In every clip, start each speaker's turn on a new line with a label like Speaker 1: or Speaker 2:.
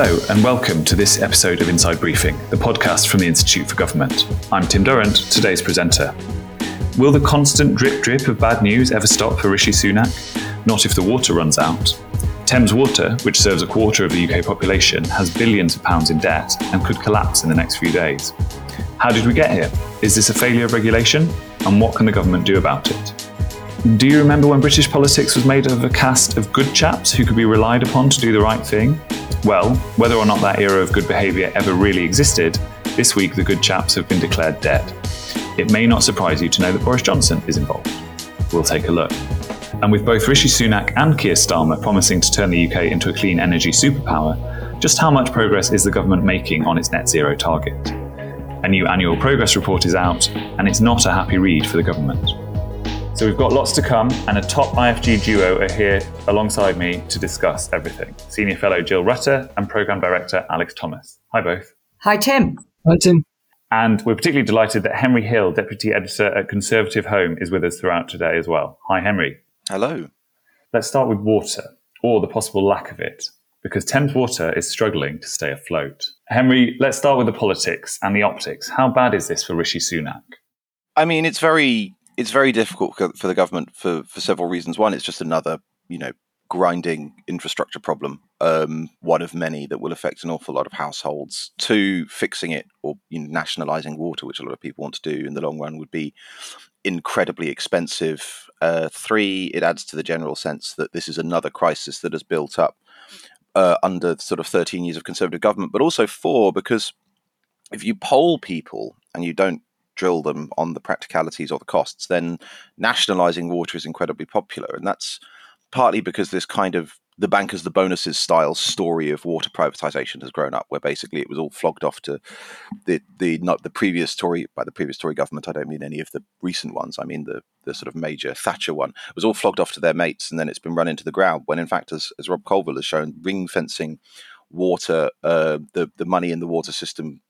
Speaker 1: Hello, and welcome to this episode of Inside Briefing, the podcast from the Institute for Government. I'm Tim Durrant, today's presenter. Will the constant drip drip of bad news ever stop for Rishi Sunak? Not if the water runs out. Thames Water, which serves a quarter of the UK population, has billions of pounds in debt and could collapse in the next few days. How did we get here? Is this a failure of regulation? And what can the government do about it? Do you remember when British politics was made of a cast of good chaps who could be relied upon to do the right thing? Well, whether or not that era of good behaviour ever really existed, this week the good chaps have been declared dead. It may not surprise you to know that Boris Johnson is involved. We'll take a look. And with both Rishi Sunak and Keir Starmer promising to turn the UK into a clean energy superpower, just how much progress is the government making on its net zero target? A new annual progress report is out, and it's not a happy read for the government. So we've got lots to come, and a top IFG duo are here alongside me to discuss everything. Senior Fellow Jill Rutter and Programme Director Alex Thomas. Hi, both.
Speaker 2: Hi, Tim.
Speaker 3: Hi, Tim.
Speaker 1: And we're particularly delighted that Henry Hill, Deputy Editor at ConservativeHome, is with us throughout today as well. Hi, Henry.
Speaker 4: Hello.
Speaker 1: Let's start with water, or the possible lack of it, because Thames Water is struggling to stay afloat. Henry, let's start with the politics and the optics. How bad is this for Rishi Sunak?
Speaker 4: I mean, it's very it's very difficult for the government for for several reasons. One, it's just another you know grinding infrastructure problem, um, one of many that will affect an awful lot of households. Two, fixing it or you know, nationalising water, which a lot of people want to do in the long run, would be incredibly expensive. Uh, three, it adds to the general sense that this is another crisis that has built up uh, under sort of 13 years of Conservative government. But also four, because if you poll people and you don't drill them on the practicalities or the costs, then nationalizing water is incredibly popular. And that's partly because this kind of the bankers the bonuses style story of water privatization has grown up where basically it was all flogged off to the the not the previous Tory by the previous Tory government I don't mean any of the recent ones I mean the the sort of major Thatcher one it was all flogged off to their mates and then it's been run into the ground when in fact as, as Rob Colvile has shown ring fencing water uh, the the money in the water system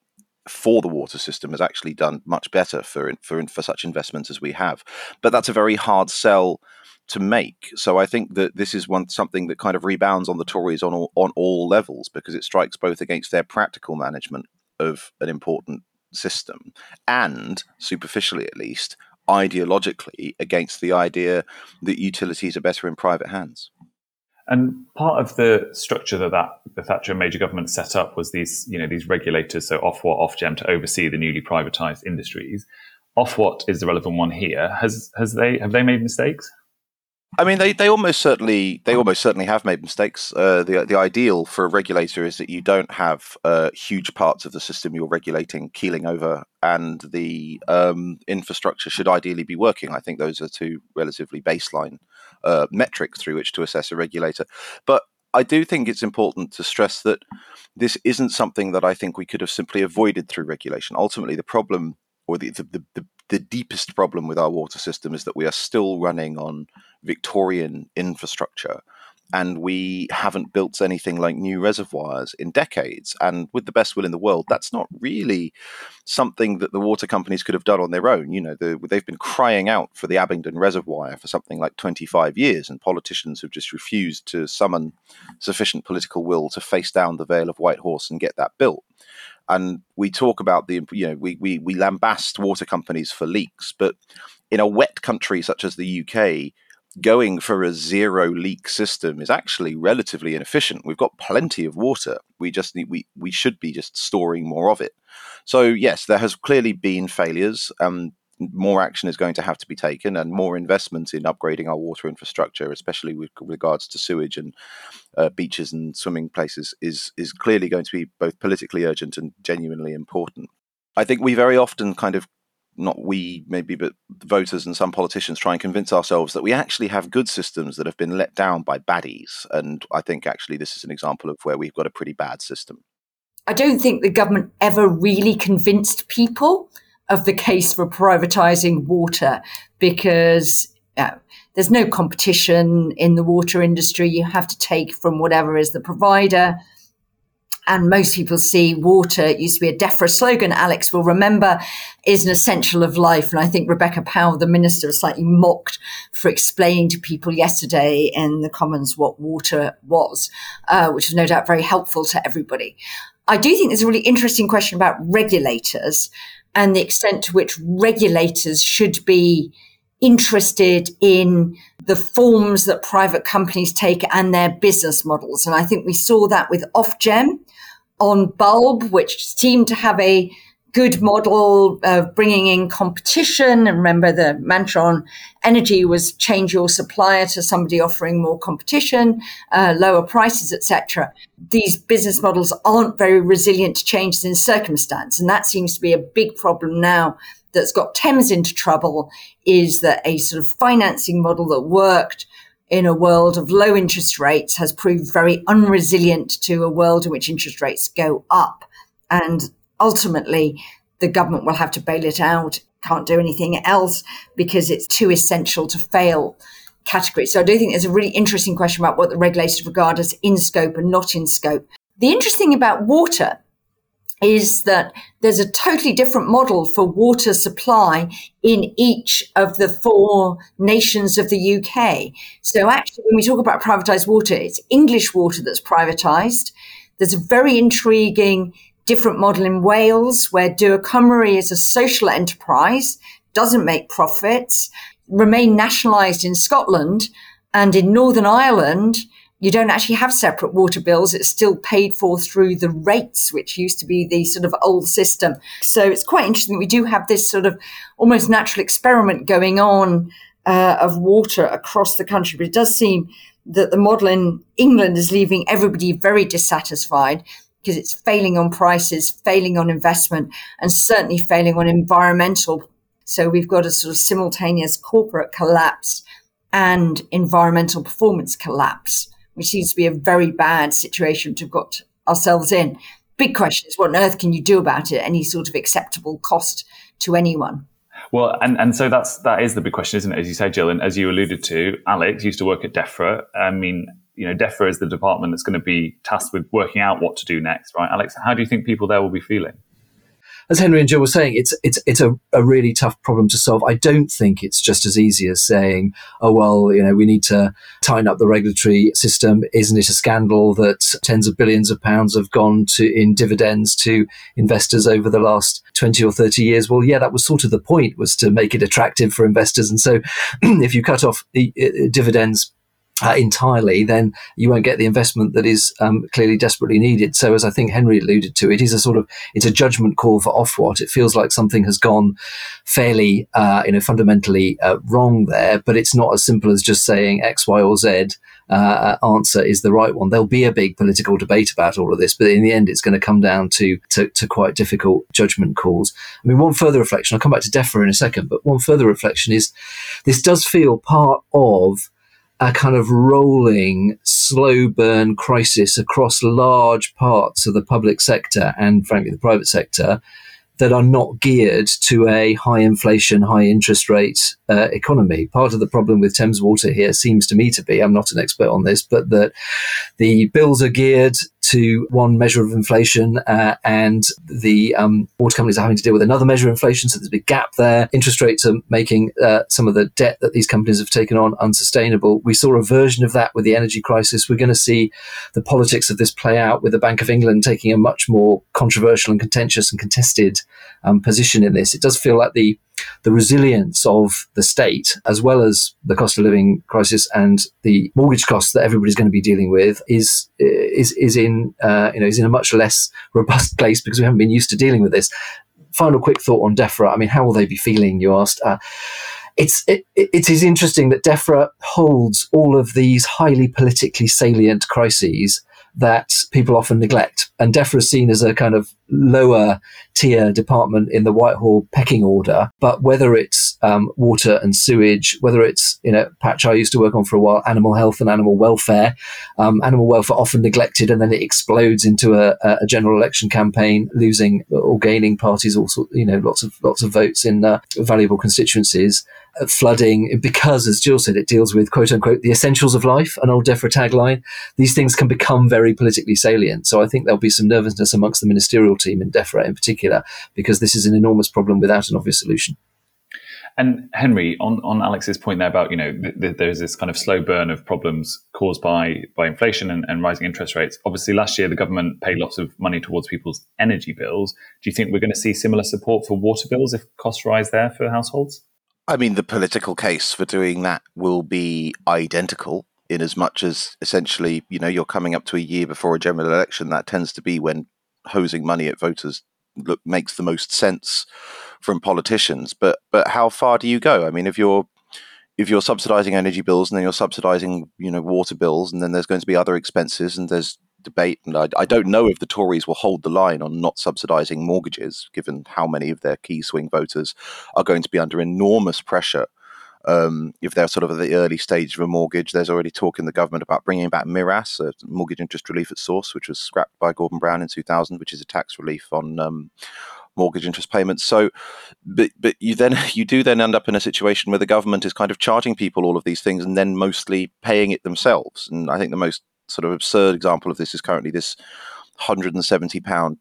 Speaker 4: for the water system has actually done much better for for for such investments as we have. But that's a very hard sell to make. So I think that this is one something that kind of rebounds on the Tories on all, on all levels because it strikes both against their practical management of an important system and superficially at least ideologically against the idea that utilities are better in private hands.
Speaker 1: And part of the structure that, that the Thatcher major government set up was these, you know, these regulators, so Ofwat, Ofgem, to oversee the newly privatised industries. Ofwat is the relevant one here. Has has they have they made mistakes?
Speaker 4: I mean, they, they almost certainly they almost certainly have made mistakes. Uh, the the ideal for a regulator is that you don't have uh, huge parts of the system you're regulating keeling over, and the um, infrastructure should ideally be working. I think those are two relatively baseline uh, metrics through which to assess a regulator. But I do think it's important to stress that this isn't something that I think we could have simply avoided through regulation. Ultimately, the problem or the, the, the, the deepest problem with our water system is that we are still running on Victorian infrastructure and we haven't built anything like new reservoirs in decades. And with the best will in the world, that's not really something that the water companies could have done on their own. You know, the, they've been crying out for the Abingdon Reservoir for something like 25 years, and politicians have just refused to summon sufficient political will to face down the Vale of White Horse and get that built and we talk about the you know we, we we lambast water companies for leaks but in a wet country such as the UK going for a zero leak system is actually relatively inefficient. We've got plenty of water. We just need we we should be just storing more of it. So yes there has clearly been failures um, more action is going to have to be taken and more investment in upgrading our water infrastructure, especially with regards to sewage and uh, beaches and swimming places, is is clearly going to be both politically urgent and genuinely important. I think we very often kind of not we maybe but voters and some politicians try and convince ourselves that we actually have good systems that have been let down by baddies and i think actually this is an example of where we've got a pretty bad system
Speaker 2: i don't think the government ever really convinced people of the case for privatizing water because there's no competition in the water industry. You have to take from whatever is the provider. And most people see water, it used to be a DEFRA slogan, Alex will remember, is an essential of life. And I think Rebecca Pow, the minister, was slightly mocked for explaining to people yesterday in the Commons what water was, uh, which was no doubt very helpful to everybody. I do think there's a really interesting question about regulators and the extent to which regulators should be interested in the forms that private companies take and their business models. And I think we saw that with Ofgem on Bulb, which seemed to have a good model of bringing in competition. And remember, the mantra on energy was change your supplier to somebody offering more competition, uh, lower prices, etc. These business models aren't very resilient to changes in circumstance, and that seems to be a big problem now. That's got Thames into trouble is that a sort of financing model that worked in a world of low interest rates has proved very unresilient to a world in which interest rates go up. And ultimately, the government will have to bail it out, can't do anything else because it's too essential to fail category. So I do think there's a really interesting question about what the regulators regard as in scope and not in scope. The interesting about water is that there's a totally different model for water supply in each of the four nations of the UK. So actually, when we talk about privatized water, it's English water that's privatized. There's a very intriguing different model in Wales where Dŵr Cymru is a social enterprise, doesn't make profits, remain nationalized in Scotland and in Northern Ireland, you don't actually have separate water bills. It's still paid for through the rates, which used to be the sort of old system. So it's quite interesting. We do have this sort of almost natural experiment going on uh, of water across the country, but it does seem that the model in England is leaving everybody very dissatisfied because it's failing on prices, failing on investment, and certainly failing on environmental. So we've got a sort of simultaneous corporate collapse and environmental performance collapse which seems to be a very bad situation to have got ourselves in. Big question is what on earth can you do about it? Any sort of acceptable cost to anyone?
Speaker 1: Well, and, and so that's that is the big question, isn't it? As you say, Jill, and as you alluded to, Alex used to work at DEFRA. I mean, you know, DEFRA is the department that's going to be tasked with working out what to do next, right? Alex, how do you think people there will be feeling?
Speaker 3: As Henry and Jill were saying, it's it's it's a, a really tough problem to solve. I don't think it's just as easy as saying, "Oh well, you know, we need to tighten up the regulatory system." Isn't it a scandal that tens of billions of pounds have gone to in dividends to investors over the last twenty or thirty years? Well, yeah, that was sort of the point was to make it attractive for investors. And so, if you cut off the uh, dividends uh, entirely, then you won't get the investment that is um, clearly desperately needed. So, as I think Henry alluded to, it is a sort of it's a judgment call for Ofwat. It feels like something has gone fairly, uh, you know, fundamentally uh, wrong there, but it's not as simple as just saying X, Y, or Z. Uh, answer is the right one. There'll be a big political debate about all of this, but in the end, it's going to come down to, to, to quite difficult judgment calls. I mean, one further reflection. I'll come back to DEFRA in a second, but one further reflection is this does feel part of a kind of rolling, slow burn crisis across large parts of the public sector and, frankly, the private sector that are not geared to a high inflation, high interest rate uh, economy. Part of the problem with Thames Water here seems to me to be, I'm not an expert on this, but that the bills are geared to one measure of inflation, uh, and the um, water companies are having to deal with another measure of inflation. So there's a big gap there. Interest rates are making uh, some of the debt that these companies have taken on unsustainable. We saw a version of that with the energy crisis. We're going to see the politics of this play out with the Bank of England taking a much more controversial and contentious and contested um, position in this. It does feel like the the resilience of the state, as well as the cost of living crisis and the mortgage costs that everybody's going to be dealing with, is is is in uh, you know is in a much less robust place because we haven't been used to dealing with this. Final quick thought on DEFRA. I mean, how will they be feeling? You asked. Uh, it's it, it is interesting that DEFRA holds all of these highly politically salient crises that people often neglect. And DEFRA is seen as a kind of lower tier department in the Whitehall pecking order. But whether it's um, water and sewage, whether it's in a patch I used to work on for a while, animal health and animal welfare. Um, animal welfare often neglected, and then it explodes into a, a, general election campaign, losing or gaining parties, also you know lots of lots of votes in uh, valuable constituencies. Uh, flooding, because as Jill said, it deals with quote unquote the essentials of life, an old DEFRA tagline. These things can become very politically salient. So I think there'll be some nervousness amongst the ministerial team in DEFRA in particular, because this is an enormous problem without an obvious solution.
Speaker 1: And Henry, on, on Alex's point there about you know th- th- there's this kind of slow burn of problems caused by by inflation and, and, rising interest rates. Obviously, last year the government paid lots of money towards people's energy bills. Do you think we're going to see similar support for water bills if costs rise there for households?
Speaker 4: I mean, the political case for doing that will be identical in as much as essentially, you know, you're coming up to a year before a general election. That tends to be when hosing money at voters look makes the most sense from politicians. But but how far do you go? I mean, if you're if you're subsidizing energy bills and then you're subsidizing you know water bills and then there's going to be other expenses and there's debate and I, I don't know if the Tories will hold the line on not subsidizing mortgages given how many of their key swing voters are going to be under enormous pressure um, if they're sort of at the early stage of a mortgage, there's already talk in the government about bringing back MIRAS, a mortgage interest relief at source, which was scrapped by Gordon Brown in 2000, which is a tax relief on um, mortgage interest payments. So, but but you then you do then end up in a situation where the government is kind of charging people all of these things and then mostly paying it themselves. And I think the most sort of absurd example of this is currently this 170 pound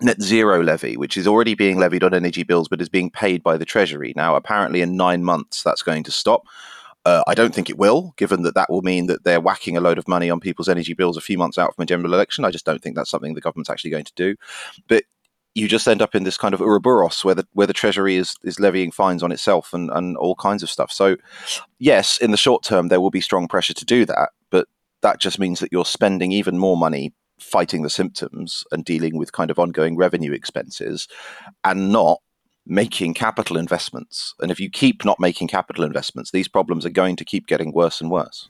Speaker 4: net zero levy, which is already being levied on energy bills but is being paid by the Treasury. Now, apparently, in nine months, that's going to stop. Uh, I don't think it will, given that that will mean that they're whacking a load of money on people's energy bills a few months out from a general election. I just don't think that's something the government's actually going to do. But you just end up in this kind of Ouroboros where the where the Treasury is is levying fines on itself and, and all kinds of stuff. So, yes, in the short term, there will be strong pressure to do that, but that just means that you're spending even more money fighting the symptoms and dealing with kind of ongoing revenue expenses and not making capital investments. And if you keep not making capital investments, these problems are going to keep getting worse and worse.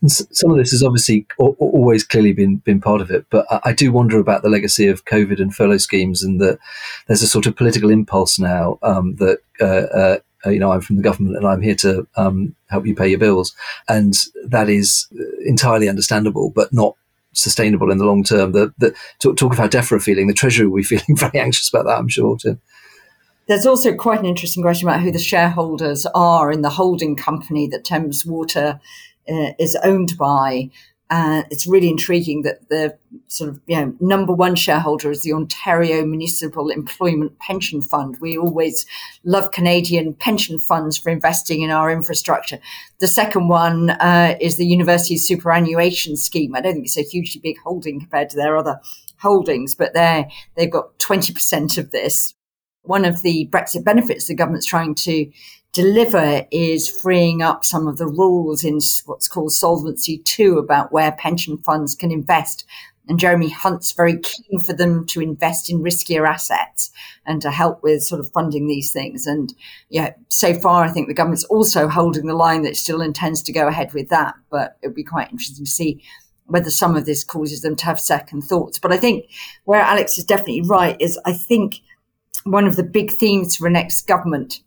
Speaker 3: And some of this has obviously always clearly been been part of it, but I do wonder about the legacy of COVID and furlough schemes, and that there's a sort of political impulse now um, that uh, uh, you know I'm from the government and I'm here to um, help you pay your bills, and that is entirely understandable, but not sustainable in the long term. The, the talk, talk of how DEFRA are feeling, the Treasury will be feeling very anxious about that, I'm sure. Too.
Speaker 2: There's also quite an interesting question about who the shareholders are in the holding company that Thames Water uh, is owned by. Uh, it's really intriguing that the sort of you know number one shareholder is the Ontario Municipal Employment Pension Fund. We always love Canadian pension funds for investing in our infrastructure. The second one uh, is the University Superannuation Scheme. I don't think it's a hugely big holding compared to their other holdings, but they they've got twenty percent of this. One of the Brexit benefits the government's trying to deliver is freeing up some of the rules in what's called Solvency II about where pension funds can invest. And Jeremy Hunt's very keen for them to invest in riskier assets and to help with sort of funding these things. And yeah, so far, I think the government's also holding the line that still intends to go ahead with that. But it would be quite interesting to see whether some of this causes them to have second thoughts. But I think where Alex is definitely right is I think one of the big themes for next government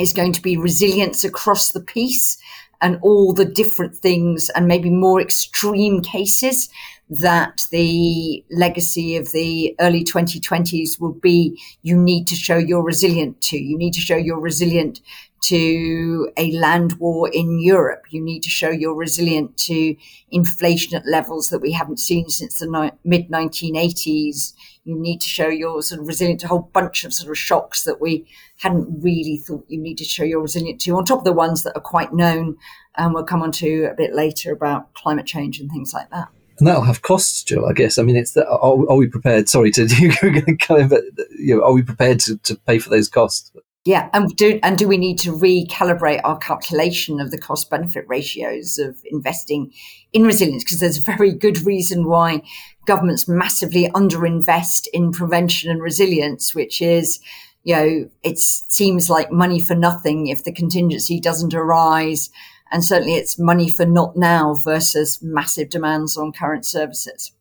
Speaker 2: is going to be resilience across the piece and all the different things and maybe more extreme cases that the legacy of the early 2020s will be you need to show you're resilient to. You need to show you're resilient to a land war in Europe. You need to show you're resilient to inflation at levels that we haven't seen since the ni- mid 1980s you need to show you're sort of resilient to a whole bunch of sort of shocks that we hadn't really thought you need to show you're resilient to, on top of the ones that are quite known. And we'll come on to a bit later about climate change and things like that.
Speaker 3: And that'll have costs, Jill. I guess. I mean, it's the, are, are we prepared? Sorry to kind of, you know, are we prepared to, to pay for those costs?
Speaker 2: Yeah, and do and do we need to recalibrate our calculation of the cost benefit ratios of investing in resilience? Because there's a very good reason why governments massively underinvest in prevention and resilience, which is, you know, it seems like money for nothing if the contingency doesn't arise. And certainly it's money for not now versus massive demands on current services.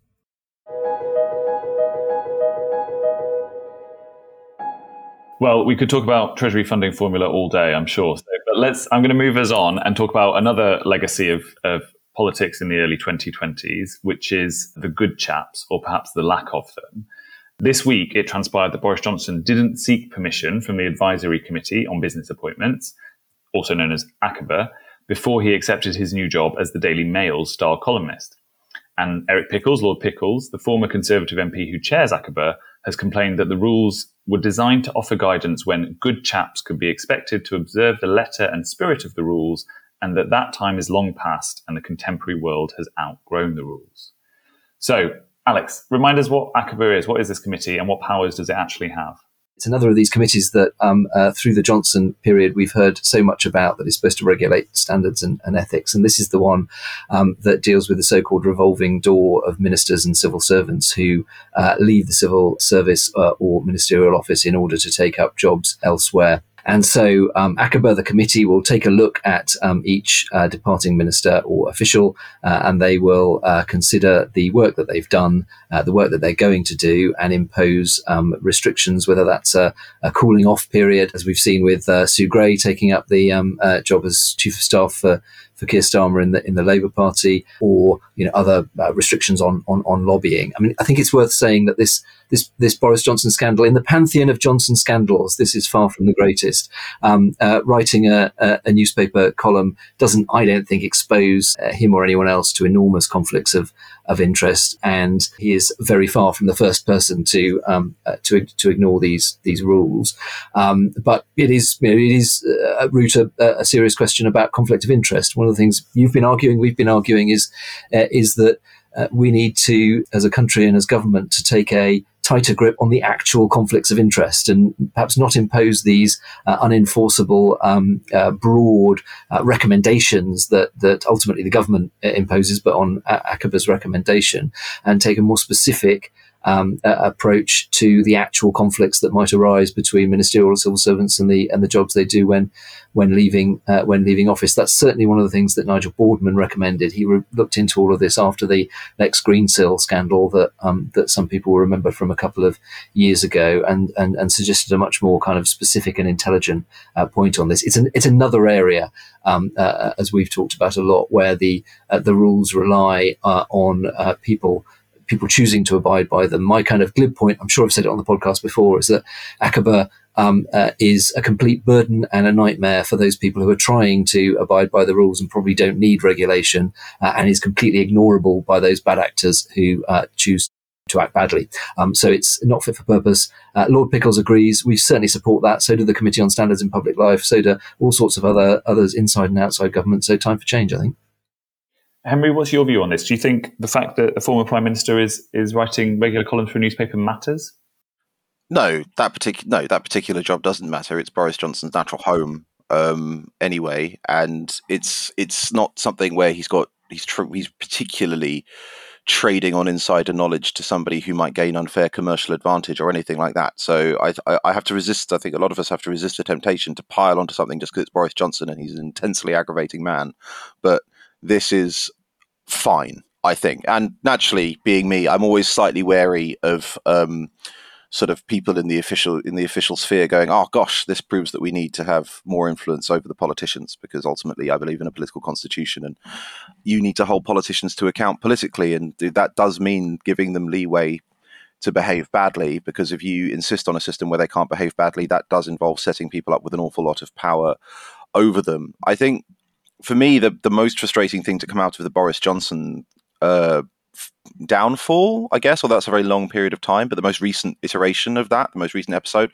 Speaker 1: Well, we could talk about Treasury funding formula all day, I'm sure. So, but let's. I'm going to move us on and talk about another legacy of, of politics in the early 2020s, which is the good chaps, or perhaps the lack of them. This week, it transpired that Boris Johnson didn't seek permission from the Advisory Committee on Business Appointments, also known as ACOBA, before he accepted his new job as the Daily Mail's star columnist. And Eric Pickles, Lord Pickles, the former Conservative MP who chairs ACOBA, has complained that the rules were designed to offer guidance when good chaps could be expected to observe the letter and spirit of the rules, and that that time is long past and the contemporary world has outgrown the rules. So, Alex, remind us what ACOBA is. What is this committee and what powers does it actually have?
Speaker 3: It's another of these committees that, um, uh, through the Johnson period, we've heard so much about that is supposed to regulate standards and, and ethics. And this is the one um, that deals with the so called revolving door of ministers and civil servants who uh, leave the civil service uh, or ministerial office in order to take up jobs elsewhere. And so um, ACOBA, the committee, will take a look at um, each uh, departing minister or official, uh, and they will uh, consider the work that they've done, uh, the work that they're going to do, and impose um, restrictions, whether that's a, a, cooling off period, as we've seen with uh, Sue Gray taking up the um, uh, job as chief of staff for for Keir Starmer in the in the Labour Party, or you know other uh, restrictions on, on on lobbying. I mean, I think it's worth saying that this this this Boris Johnson scandal in the pantheon of Johnson scandals, this is far from the greatest. Um, uh, writing a, a, a, newspaper column doesn't, I don't think, expose uh, him or anyone else to enormous conflicts of of interest, and he is very far from the first person to um, uh, to to ignore these these rules. Um, but it is you know, it is uh, root a, a, serious question about conflict of interest. One of the things you've been arguing, we've been arguing, is uh, is that uh, we need to, as a country and as government, to take a tighter grip on the actual conflicts of interest and perhaps not impose these uh, unenforceable, um, uh, broad uh, recommendations that, that ultimately the government uh, imposes, but on ACOBA's recommendation, and take a more specific um, uh, approach to the actual conflicts that might arise between ministerial civil servants and the and the jobs they do when when leaving uh, when leaving office. That's certainly one of the things that Nigel Boardman recommended. He re- looked into all of this after the Lex Greensill scandal that um, that some people will remember from a couple of years ago, and and, and suggested a much more kind of specific and intelligent uh, point on this. It's an it's another area um, uh, as we've talked about a lot where the uh, the rules rely uh, on people people choosing to abide by them. My kind of glib point, I'm sure I've said it on the podcast before, is that ACOBA um, uh, is a complete burden and a nightmare for those people who are trying to abide by the rules and probably don't need regulation uh, and is completely ignorable by those bad actors who uh, choose to act badly. Um, so it's not fit for purpose. Uh, Lord Pickles agrees. We certainly support that. So do the Committee on Standards in Public Life. So do all sorts of other others inside and outside government. So time for change, I think.
Speaker 1: Henry, what's your view on this? Do you think the fact that a former prime minister is is writing regular columns for a newspaper matters?
Speaker 4: No, that particular no that particular job doesn't matter. It's Boris Johnson's natural home um, anyway, and it's it's not something where he's got he's tr- he's particularly trading on insider knowledge to somebody who might gain unfair commercial advantage or anything like that. So I, I have to resist. I think a lot of us have to resist the temptation to pile onto something just because it's Boris Johnson and he's an intensely aggravating man. But this is fine, I think. And naturally, being me, I'm always slightly wary of um, sort of people in the official in the official sphere going, "Oh gosh, this proves that we need to have more influence over the politicians," because ultimately, I believe in a political constitution, and you need to hold politicians to account politically, and that does mean giving them leeway to behave badly because if you insist on a system where they can't behave badly that does involve setting people up with an awful lot of power over them i think for me, the the most frustrating thing to come out of the Boris Johnson uh, downfall, I guess, although that's a very long period of time, but the most recent iteration of that, the most recent episode,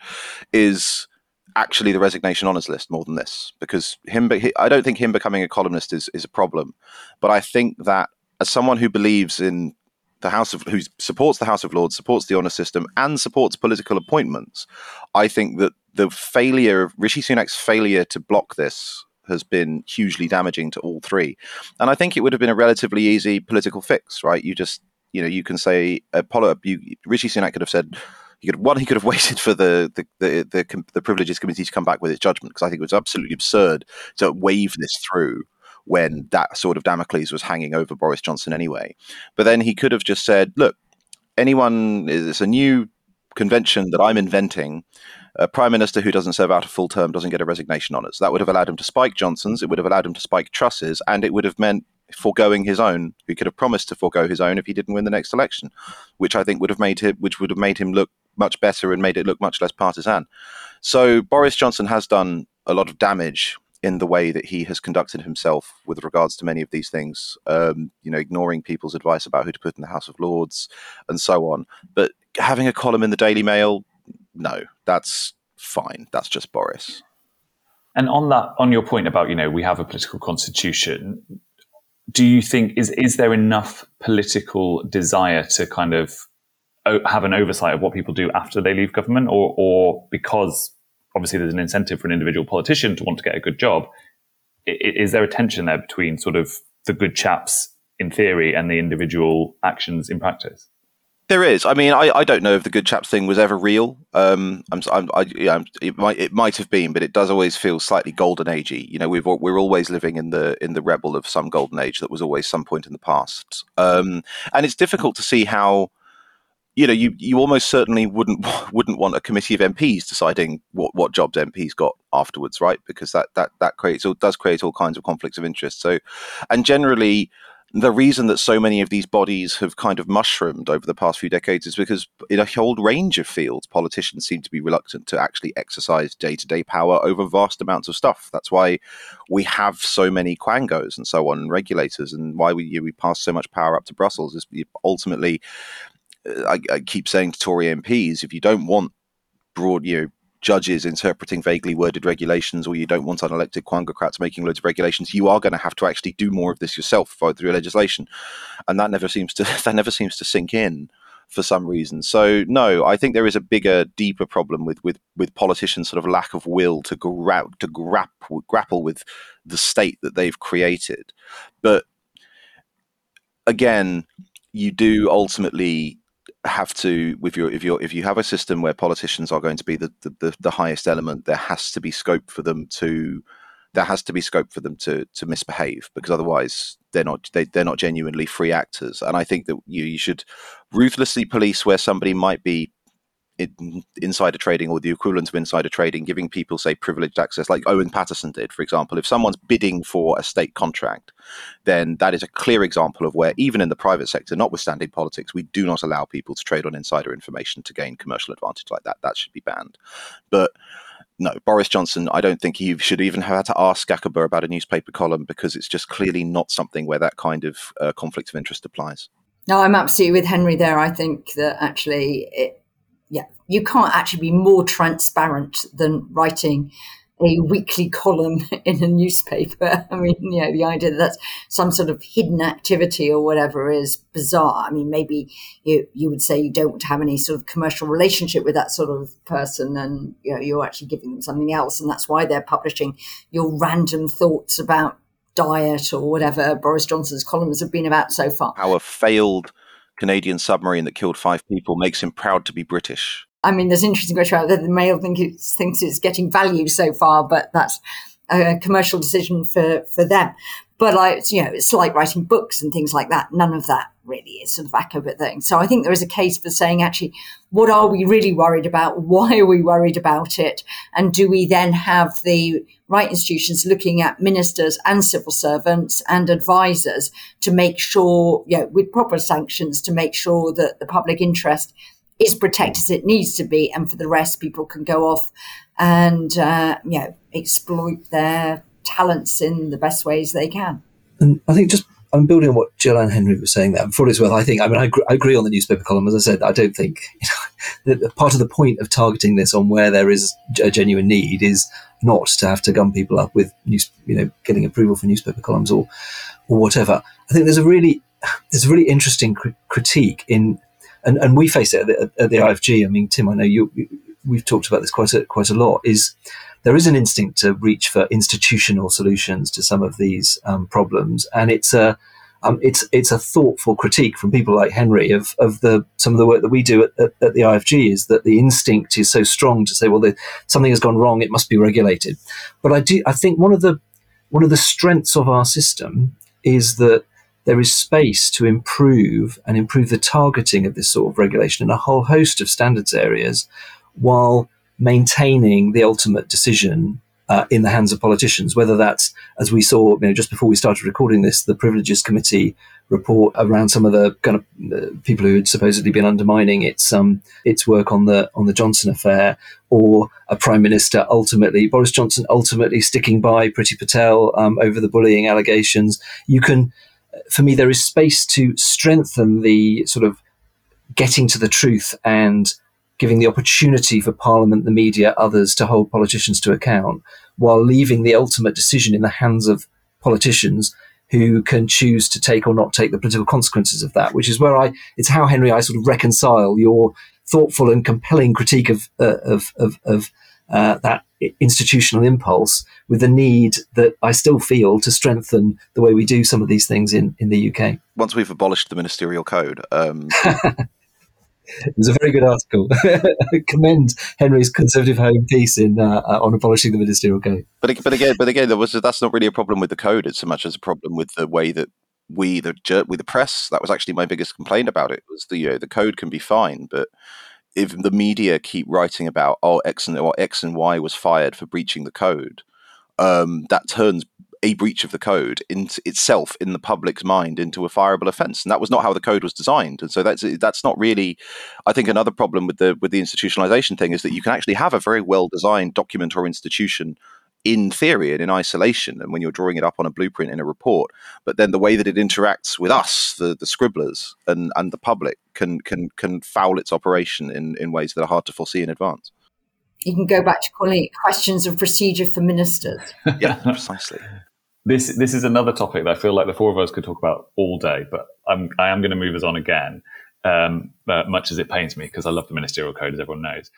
Speaker 4: is actually the resignation honours list more than this because him I don't think him becoming a columnist is is a problem but I think that as someone who believes in the House of who supports the House of Lords supports the honour system and supports political appointments I think that the failure of Rishi Sunak's failure to block this has been hugely damaging to all three. And I think it would have been a relatively easy political fix, right? You just, you know, you can say uh, Apollo. You, Rishi Sunak could have said. He could one. He could have waited for the the, the the the privileges committee to come back with its judgment because I think it was absolutely absurd to wave this through when that sort of Damocles was hanging over Boris Johnson anyway. But then he could have just said, "Look, anyone. It's a new convention that I'm inventing A prime minister who doesn't serve out a full term doesn't get a resignation. So that would have allowed him to spike Johnson's, it would have allowed him to spike Truss's, and it would have meant foregoing his own. He could have promised to forego his own if he didn't win the next election, which I think would have made him, which would have made him look much better and made it look much less partisan. So Boris Johnson has done a lot of damage in the way that he has conducted himself with regards to many of these things. Um, you know, ignoring people's advice about who to put in the House of Lords and so on. But having a column in the Daily Mail, no, that's fine. That's just Boris.
Speaker 1: And on that, on your point about you know we have a political constitution, do you think is is there enough political desire to kind of have an oversight of what people do after they leave government, or or because obviously there's an incentive for an individual politician to want to get a good job, is there a tension there between sort of the good chaps in theory and the individual actions in practice?
Speaker 4: There is. I mean, I, I don't know if the good chaps thing was ever real. Um, I'm, I'm, I, yeah, it might it might have been, but it does always feel slightly golden agey. You know, we've we're always living in the in the rebel of some golden age that was always some point in the past, um, and it's difficult to see how. You know, you, you almost certainly wouldn't wouldn't want a committee of MPs deciding what, what jobs MPs got afterwards, right? Because that that that creates or does create all kinds of conflicts of interest. So, and generally, the reason that so many of these bodies have kind of mushroomed over the past few decades is because in a whole range of fields, politicians seem to be reluctant to actually exercise day to day power over vast amounts of stuff. That's why we have so many quangos and so on, and regulators, and why we, we pass so much power up to Brussels is ultimately. Uh, I, I keep saying to Tory MPs, if you don't want broad, you know, judges interpreting vaguely worded regulations or you don't want unelected quangocrats making loads of regulations, you are going to have to actually do more of this yourself through legislation. And that never seems to that never seems to sink in for some reason. So no, I think there is a bigger, deeper problem with with with politicians' sort of lack of will to gra- to grapple grapple with the state that they've created. But again, you do ultimately have to with your if you if you have a system where politicians are going to be the, the, the highest element there has to be scope for them to there has to be scope for them to to misbehave because otherwise they're not they, they're not genuinely free actors. And i think that you, you should ruthlessly police where somebody might be in, insider trading or the equivalent of insider trading, giving people, say, privileged access, like Owen Paterson did, for example. If someone's bidding for a state contract, then that is a clear example of where, even in the private sector, notwithstanding politics, we do not allow people to trade on insider information to gain commercial advantage like that. That should be banned. But no, Boris Johnson, I don't think he should even have had to ask ACOBA about a newspaper column because it's just clearly not something where that kind of uh, conflict of interest applies.
Speaker 2: No, I'm absolutely with Henry there. I think that actually it, yeah, you can't actually be more transparent than writing a weekly column in a newspaper. I mean, you know, the idea that that's some sort of hidden activity or whatever is bizarre. I mean, maybe you, you would say you don't have any sort of commercial relationship with that sort of person and, you know, you're actually giving them something else. And that's why they're publishing your random thoughts about diet or whatever Boris Johnson's columns have been about so far.
Speaker 4: A failed Canadian submarine that killed five people makes him proud to be British.
Speaker 2: I mean, there's interesting question about the Mail think it's, thinks it's getting value so far, but that's a commercial decision for, for them. But you know, it's like writing books and things like that. None of that really is sort of accurate thing. So I think there is a case for saying actually, what are we really worried about? Why are we worried about it? And do we then have the right institutions looking at ministers and civil servants and advisors to make sure, you know, with proper sanctions to make sure that the public interest is protected as it needs to be, and for the rest, people can go off and uh, you know exploit their talents in the best ways they can.
Speaker 3: And I think just I'm building on what Jill and Henry was saying there. For what it's worth, I think I mean I, I, agree on the newspaper column. As I said, I don't think you know, part of the point of targeting this on where there is a genuine need is not to have to gun people up with news, you know, getting approval for newspaper columns or or whatever. I think there's a really there's a really interesting cr- critique in, and, and we face it at the, at the IFG. I mean, Tim, I know you, we've talked about this quite a, quite a lot. Is there is an instinct to reach for institutional solutions to some of these um, problems, and it's a um, it's it's a thoughtful critique from people like Henry of of the some of the work that we do at, at, at the IFG is that the instinct is so strong to say, well, the, something has gone wrong, it must be regulated. But I do I think one of the one of the strengths of our system is that there is space to improve and improve the targeting of this sort of regulation in a whole host of standards areas, while maintaining the ultimate decision uh, in the hands of politicians, whether that's, as we saw you know, just before we started recording this, the Privileges Committee report around some of the kind of uh, people who had supposedly been undermining its um, its work on the on the Johnson affair, or a prime minister ultimately Boris Johnson ultimately sticking by Priti Patel um, over the bullying allegations. You can, for me, there is space to strengthen the sort of getting to the truth and giving the opportunity for Parliament, the media, others to hold politicians to account, while leaving the ultimate decision in the hands of politicians who can choose to take or not take the political consequences of that, which is where I, it's how Henry, I sort of reconcile your thoughtful and compelling critique of, uh, of, of, of uh, that institutional impulse with the need that I still feel to strengthen the way we do some of these things in, in the UK.
Speaker 4: Once we've abolished the ministerial code, um,
Speaker 3: It was a very good article. I commend Henry's ConservativeHome piece in uh, uh, on abolishing the ministerial code.
Speaker 4: But but again, but again, was that's not really a problem with the code. It's so much as a problem with the way that we the we the press. That was actually my biggest complaint about it. Was the you know, the code can be fine, but if the media keep writing about oh X and or X and Y was fired for breaching the code, um, that turns a breach of the code into itself in the public's mind into a fireable offence, and that was not how the code was designed. And so that's that's not really, I think, another problem with the with the institutionalization thing is that you can actually have a very well designed document or institution in theory and in isolation, and when you're drawing it up on a blueprint in a report, but then the way that it interacts with us, the, the scribblers, and and the public can can can foul its operation in in ways that are hard to foresee in advance.
Speaker 2: You can go back to calling it questions of procedure for ministers.
Speaker 4: yeah, precisely
Speaker 1: this this is another topic that I feel like the four of us could talk about all day, but I'm I am going to move us on again, um, uh, much as it pains me because I love the ministerial code, as everyone knows.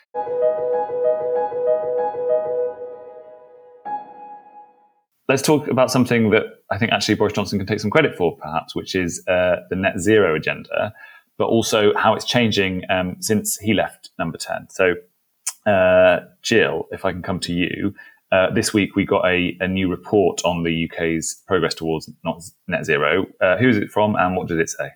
Speaker 1: Let's talk about something that I think actually Boris Johnson can take some credit for, perhaps, which is uh, the net zero agenda, but also how it's changing um, since he left Number Ten. So, uh, Jill, if I can come to you, uh, this week we got a, a, new report on the UK's progress towards net zero. Uh, who is it from and what does it say?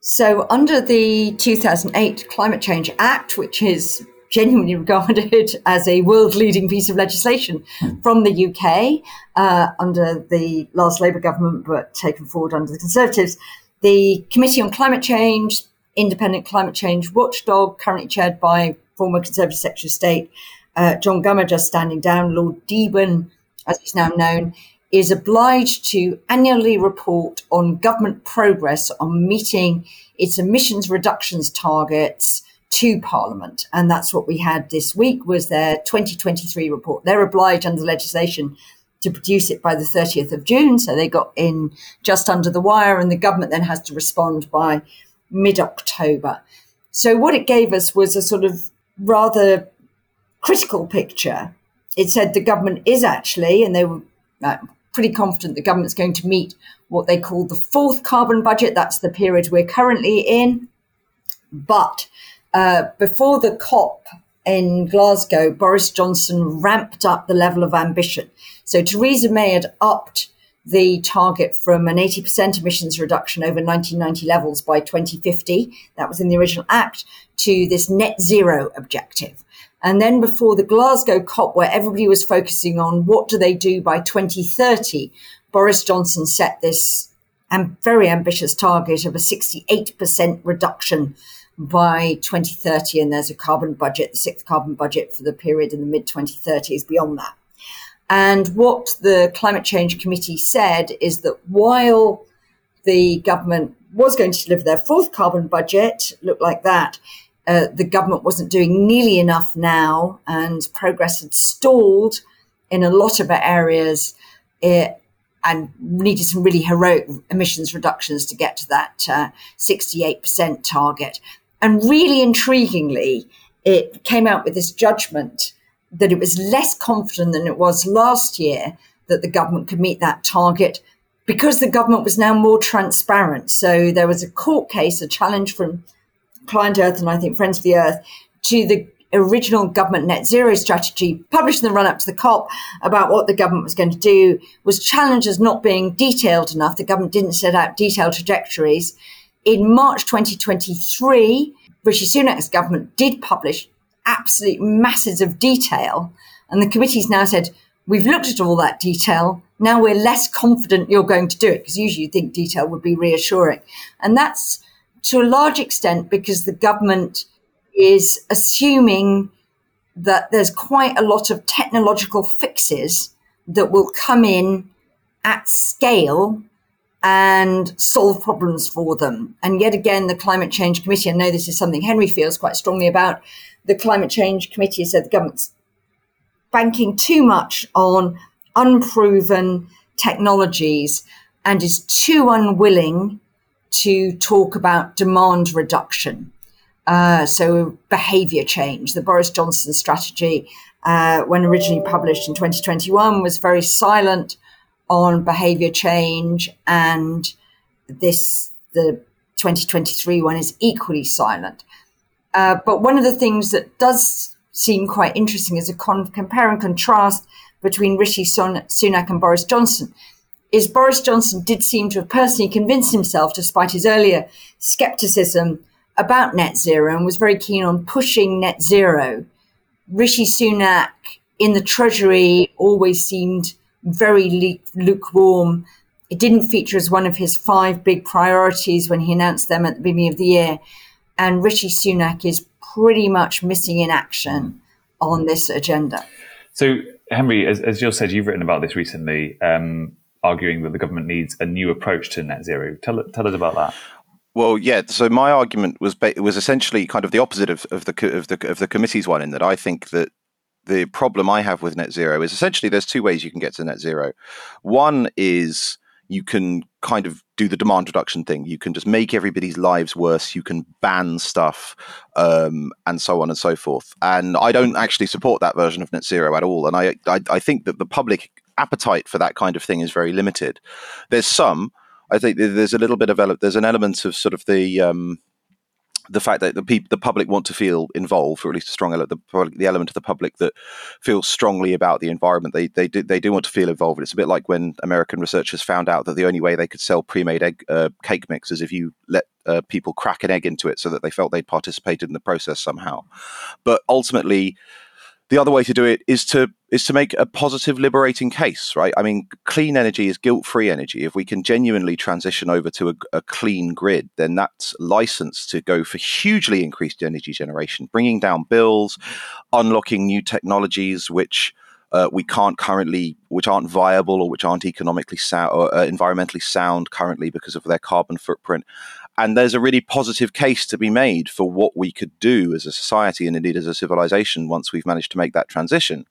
Speaker 2: So, under the 2008 Climate Change Act, which is genuinely regarded as a world leading piece of legislation from the UK uh, under the last Labour government, but taken forward under the Conservatives, the Committee on Climate Change, independent climate change watchdog, currently chaired by former Conservative Secretary of State uh, John Gummer just standing down, Lord Deben, as he's now known, is obliged to annually report on government progress on meeting its emissions reductions targets to Parliament. And that's what we had this week was their 2023 report. They're obliged under legislation to produce it by the 30th of June. So they got in just under the wire and the government then has to respond by mid-October. So what it gave us was a sort of rather critical picture, it said the government is actually, and they were pretty confident the government's going to meet what they call the fourth carbon budget. That's the period we're currently in. But uh, before the COP in Glasgow, Boris Johnson ramped up the level of ambition. So Theresa May had upped the target from an 80% emissions reduction over 1990 levels by 2050, that was in the original act, to this net zero objective. And then before the Glasgow COP, where everybody was focusing on what do they do by 2030, Boris Johnson set this very ambitious target of a 68% reduction by 2030. And there's a carbon budget, the sixth carbon budget for the period in the mid 2030s beyond that. And what the Climate Change Committee said is that while the government was going to deliver their fourth carbon budget, looked like that, uh, the government wasn't doing nearly enough now, and progress had stalled in a lot of areas. It, eh, and needed some really heroic emissions reductions to get to that uh, 68% target. And really intriguingly, it came out with this judgment that it was less confident than it was last year that the government could meet that target because the government was now more transparent. So there was a court case, a challenge from ClientEarth and I think Friends of the Earth to the original government net zero strategy published in the run up to the COP about what the government was going to do was challenged as not being detailed enough. The government didn't set out detailed trajectories. In March 2023, Rishi Sunak's government did publish absolute masses of detail. And the committee's now said, we've looked at all that detail. Now we're less confident you're going to do it because usually you think detail would be reassuring. And that's to a large extent because the government is assuming that there's quite a lot of technological fixes that will come in at scale and solve problems for them. And yet again, the Climate Change Committee, I know this is something Henry feels quite strongly about. The Climate Change Committee said the government's banking too much on unproven technologies and is too unwilling to talk about demand reduction. Uh, so, behavior change. The Boris Johnson strategy, uh, when originally published in 2021, was very silent on behavior change, and this, the 2023 one, is equally silent. Uh, but one of the things that does seem quite interesting is a con- compare and contrast between Rishi Sunak and Boris Johnson. Is Boris Johnson did seem to have personally convinced himself, despite his earlier skepticism, about net zero and was very keen on pushing net zero. Rishi Sunak in the Treasury always seemed very lukewarm. It didn't feature as one of his five big priorities when he announced them at the beginning of the year. And Rishi Sunak is pretty much missing in action on this agenda.
Speaker 1: So, Henry, as, as Jill said, you've written about this recently, um, arguing that the government needs a new approach to net zero. Tell, tell us about that.
Speaker 4: Well, yeah. So my argument was was essentially kind of the opposite of, of the of the of the committee's one in that I think that the problem I have with net zero is essentially there's two ways you can get to net zero. One is you can kind of do the demand reduction thing. You can just make everybody's lives worse. You can ban stuff, um, and so on and so forth. And I don't actually support that version of net zero at all. And I, I, I think that the public appetite for that kind of thing is very limited. There's some I think there's a little bit of there's an element of sort of the um, the fact that the people, the public want to feel involved, or at least a strong element, the, public, the element of the public that feels strongly about the environment. They they do they do want to feel involved. It's a bit like when American researchers found out that the only way they could sell pre-made egg uh, cake mix is if you let uh, people crack an egg into it, so that they felt they'd participated in the process somehow. But ultimately, the other way to do it is to is to make a positive liberating case right i mean clean energy is guilt-free energy if we can genuinely transition over to a, a, clean grid then that's license to go for hugely increased energy generation bringing down bills unlocking new technologies which uh, we can't currently, which aren't viable or which aren't economically sound or uh, environmentally sound currently because of their carbon footprint. And there's a really positive case to be made for what we could do as a society and indeed as a civilization once we've managed to make that transition.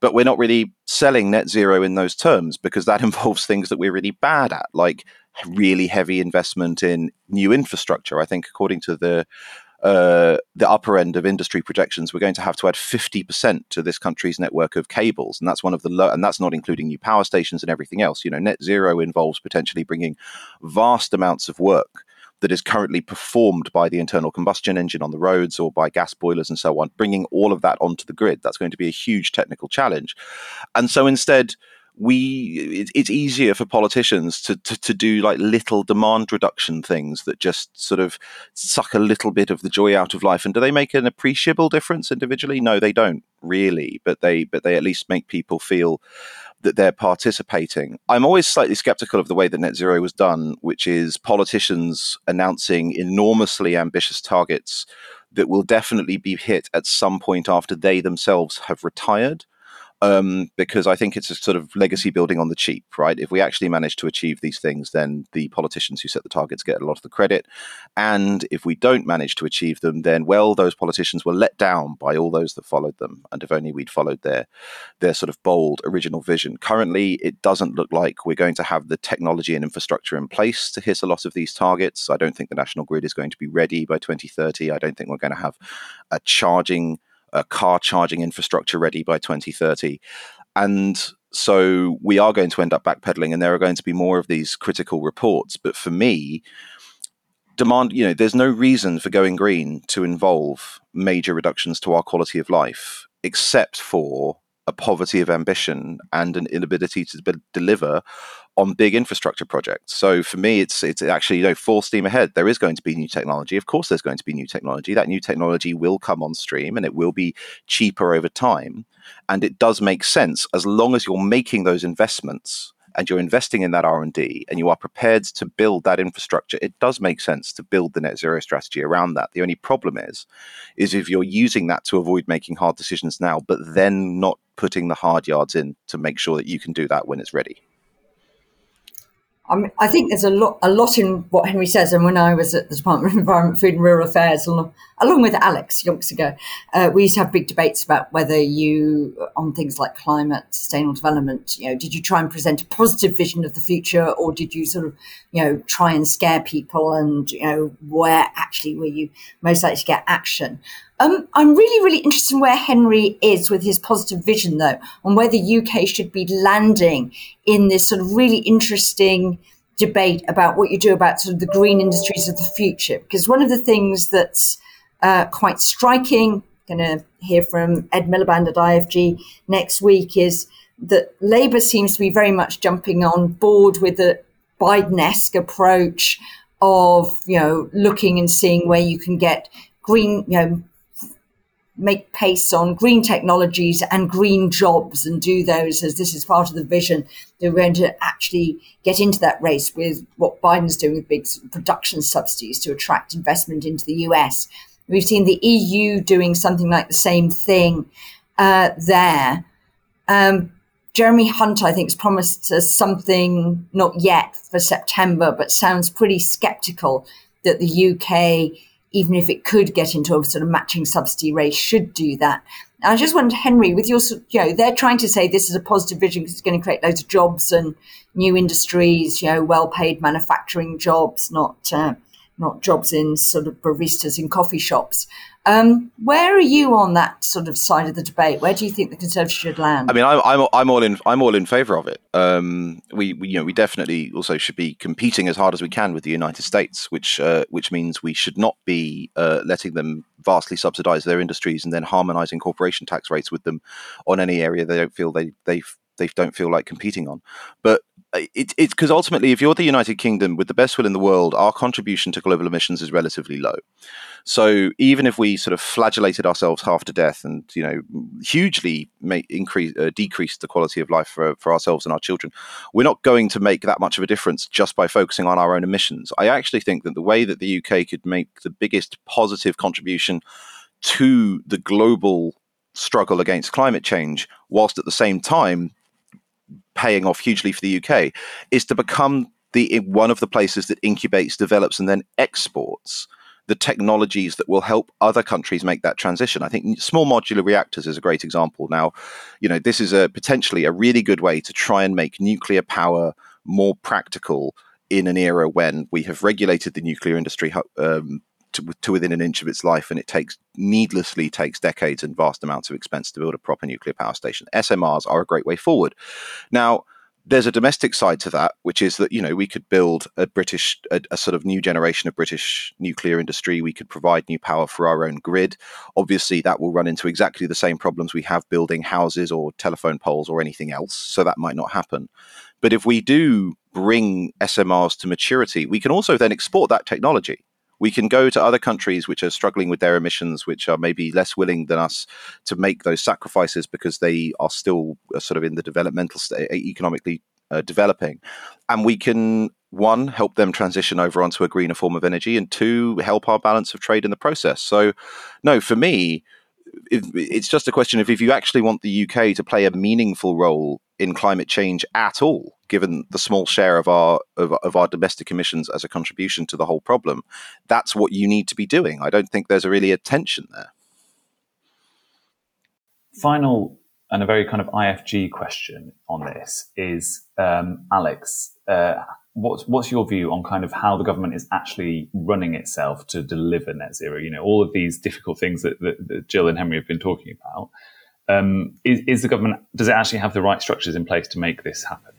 Speaker 4: But we're not really selling net zero in those terms because that involves things that we're really bad at, like really heavy investment in new infrastructure. I think, according to the uh, the upper end of industry projections, we're going to have to add 50% to this country's network of cables. And that's one of the low, and that's not including new power stations and everything else. You know, net zero involves potentially bringing vast amounts of work that is currently performed by the internal combustion engine on the roads or by gas boilers and so on, bringing all of that onto the grid. That's going to be a huge technical challenge. And so instead, we it's easier for politicians to, to to do like little demand reduction things that just sort of suck a little bit of the joy out of life and do they make an appreciable difference individually no they don't really but they but they at least make people feel that they're participating. I'm always slightly skeptical of the way that net zero was done, which is politicians announcing enormously ambitious targets that will definitely be hit at some point after they themselves have retired um, because I think it's a sort of legacy building on the cheap, right? If we actually manage to achieve these things, then the politicians who set the targets get a lot of the credit. And if we don't manage to achieve them, then, well, those politicians were let down by all those that followed them. And if only we'd followed their, their sort of bold original vision. Currently, it doesn't look like we're going to have the technology and infrastructure in place to hit a lot of these targets. I don't think the national grid is going to be ready by 2030. I don't think we're going to have a charging a car charging infrastructure ready by 2030. And so we are going to end up backpedaling, and there are going to be more of these critical reports. But for me, demand, you know, there's no reason for going green to involve major reductions to our quality of life, except for a poverty of ambition and an inability to be- deliver on big infrastructure projects. So for me, it's it's actually you know full steam ahead. There is going to be new technology. Of course, there's going to be new technology. That new technology will come on stream, and it will be cheaper over time. And it does make sense as long as you're making those investments and you're investing in that r&d and you are prepared to build that infrastructure it does make sense to build the net zero strategy around that. The only problem is is if you're using that to avoid making hard decisions now but then not putting the hard yards in to make sure that you can do that when it's ready
Speaker 2: I, I think there's a lot, a lot in what Henry says. And when I was at the Department of Environment, Food and Rural Affairs, along, along with Alex yonks ago, uh, we used to have big debates about whether you, on things like climate, sustainable development, you know, did you try and present a positive vision of the future, or did you sort of, you know, try and scare people, and you know, where actually were you most likely to get action? Um, I'm really, really interested in where Henry is with his positive vision, though, on where the UK should be landing in this sort of really interesting debate about what you do about sort of the green industries of the future. Because one of the things that's uh, quite striking, going to hear from Ed Miliband at IFG next week, is that Labour seems to be very much jumping on board with the Biden-esque approach of you know looking and seeing where you can get green you know make pace on green technologies and green jobs and do those as this is part of the vision that we're going to actually get into that race with what Biden's doing with big production subsidies to attract investment into the US. We've seen the EU doing something like the same thing uh, there. Um, Jeremy Hunt, I think, has promised us something not yet for September, but sounds pretty skeptical that the UK even if it could get into a sort of matching subsidy race, should do that. And I just wondered, Henry, with your, you know, they're trying to say this is a positive vision because it's going to create loads of jobs and new industries, you know, well-paid manufacturing jobs, not uh, not jobs in sort of baristas in coffee shops. Um, where are you on that sort of side of the debate? Where do you think the Conservatives should land?
Speaker 4: I mean, I'm, I'm, I'm all in. I'm all in favour of it. Um, we, we, you know, we definitely also should be competing as hard as we can with the United States, which, uh, which means we should not be uh, letting them vastly subsidise their industries and then harmonising corporation tax rates with them on any area they don't feel they they they don't feel like competing on. But it, it's because ultimately, if you're the United Kingdom, with the best will in the world, our contribution to global emissions is relatively low. So even if we sort of flagellated ourselves half to death and you know hugely make, increase uh, decrease the quality of life for, for ourselves and our children, we're not going to make that much of a difference just by focusing on our own emissions. I actually think that the way that the UK could make the biggest positive contribution to the global struggle against climate change, whilst at the same time paying off hugely for the UK, is to become the one of the places that incubates, develops, and then exports the technologies that will help other countries make that transition. I think small modular reactors is a great example. Now, you know, this is a potentially a really good way to try and make nuclear power more practical in an era when we have regulated the nuclear industry um, to, to, within an inch of its life, and it takes needlessly takes decades and vast amounts of expense to build a proper nuclear power station. SMRs are a great way forward. Now, there's a domestic side to that, which is that you know we could build a British, a, a, sort of new generation of British nuclear industry. We could provide new power for our own grid. Obviously, that will run into exactly the same problems we have building houses or telephone poles or anything else. So that might not happen. But if we do bring SMRs to maturity, we can also then export that technology we can go to other countries which are struggling with their emissions, which are maybe less willing than us to make those sacrifices because they are still uh, sort of in the developmental state, economically uh, developing. And we can, one, help them transition over onto a greener form of energy, and two, help our balance of trade in the process. So, no, for me, it's just a question of if you actually want the UK to play a meaningful role in climate change at all, given the small share of our of, of, our domestic emissions as a contribution to the whole problem, that's what you need to be doing. I don't think there's a really a tension there.
Speaker 1: Final and a very kind of IFG question on this is, um, Alex, uh, what's what's your view on kind of how the government is actually running itself to deliver net zero? You know, all of these difficult things that, that, that Jill and Henry have been talking about. Um, is, is, the government does it actually have the right structures in place to make this happen?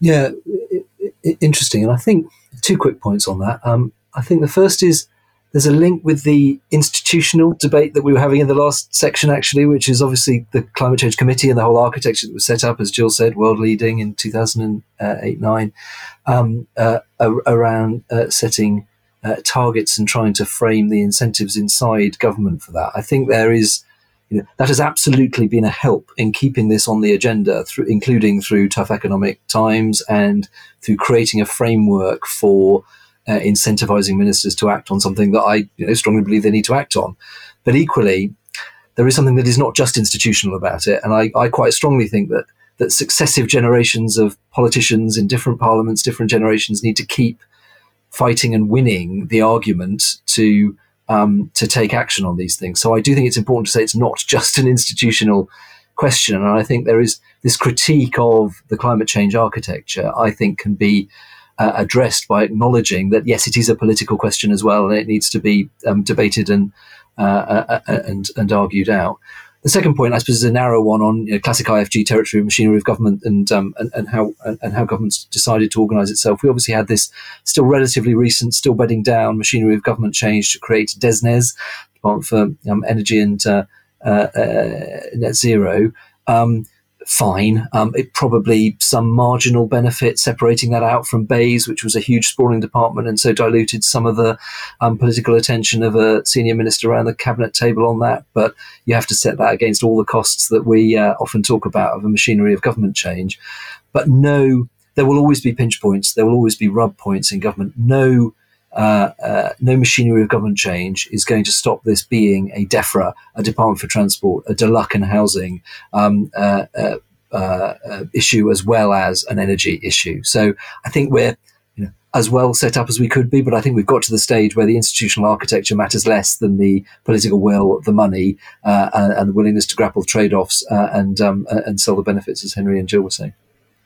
Speaker 3: Yeah, it, it, interesting. And I think two quick points on that. Um, I think the first is there's a link with the institutional debate that we were having in the last section, actually, which is obviously the Climate Change Committee and the whole architecture that was set up, as Jill said, world leading in 2008 9, um, uh, around uh, setting uh, targets and trying to frame the incentives inside government for that. I think there is. You know, that has absolutely been a help in keeping this on the agenda, through, including through tough economic times and through creating a framework for uh, incentivizing ministers to act on something that I you know, strongly believe they need to act on. But equally, there is something that is not just institutional about it. And I, I quite strongly think that, that successive generations of politicians in different parliaments, different generations, need to keep fighting and winning the argument to um, to take action on these things. So I do think it's important to say it's not just an institutional question. And I think there is this critique of the climate change architecture, I think can be uh, addressed by acknowledging that yes, it is a political question as well, and it needs to be um, debated and, uh, uh, uh and and argued out. The second point, I suppose, is a narrow one on you know, classic IFG territory, machinery of government, and um, and, and, how and how government's decided to organise itself. We obviously had this still relatively recent, still bedding down machinery of government change to create DESNZ, Department for um, Energy and uh, uh, Net Zero. Um, fine. Um, it probably some marginal benefit separating that out from BEIS, which was a huge sprawling department, and so diluted some of the um, political attention of a senior minister around the cabinet table on that. But you have to set that against all the costs that we uh, often talk about of a machinery of government change. But no, there will always be pinch points. There will always be rub points in government. No uh, uh, no machinery of government change is going to stop this being a DEFRA, a Department for Transport, a DLUC and housing um, uh, uh, uh, issue as well as an energy issue. So I think we're you know, as well set up as we could be, but I think we've got to the stage where the institutional architecture matters less than the political will, the money, and, and, the willingness to grapple trade-offs and um, and sell the benefits, as Henry and Jill were saying.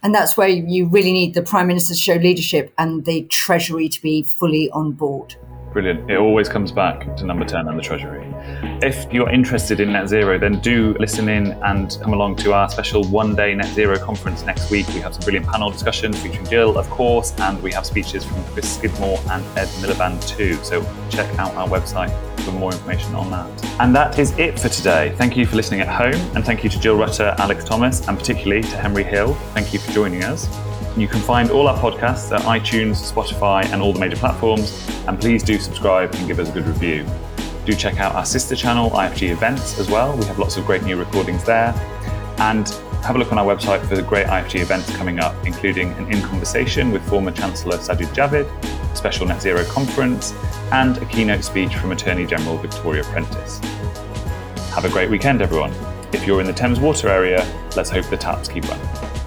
Speaker 2: And that's where you really need the Prime Minister to show leadership and the Treasury to be fully on board.
Speaker 1: Brilliant. It always comes back to number 10 and the Treasury. If you're interested in net zero, then do listen in and come along to our special one day net zero conference next week. We have some brilliant panel discussions featuring Jill, of course, and we have speeches from Chris Skidmore and Ed Miliband too. So check out our website for more information on that. And that is it for today. Thank you for listening at home, and thank you to Jill Rutter, Alex Thomas, and particularly to Henry Hill. Thank you for joining us. You can find all our podcasts at iTunes, Spotify, and all the major platforms. And please do subscribe and give us a good review. Do check out our sister channel, IFG Events, as well. We have lots of great new recordings there. And have a look on our website for the great IFG events coming up, including an in conversation with former Chancellor Sajid Javid, a special Net Zero conference, and a keynote speech from Attorney General Victoria Prentice. Have a great weekend, everyone. If you're in the Thames Water area, let's hope the taps keep running.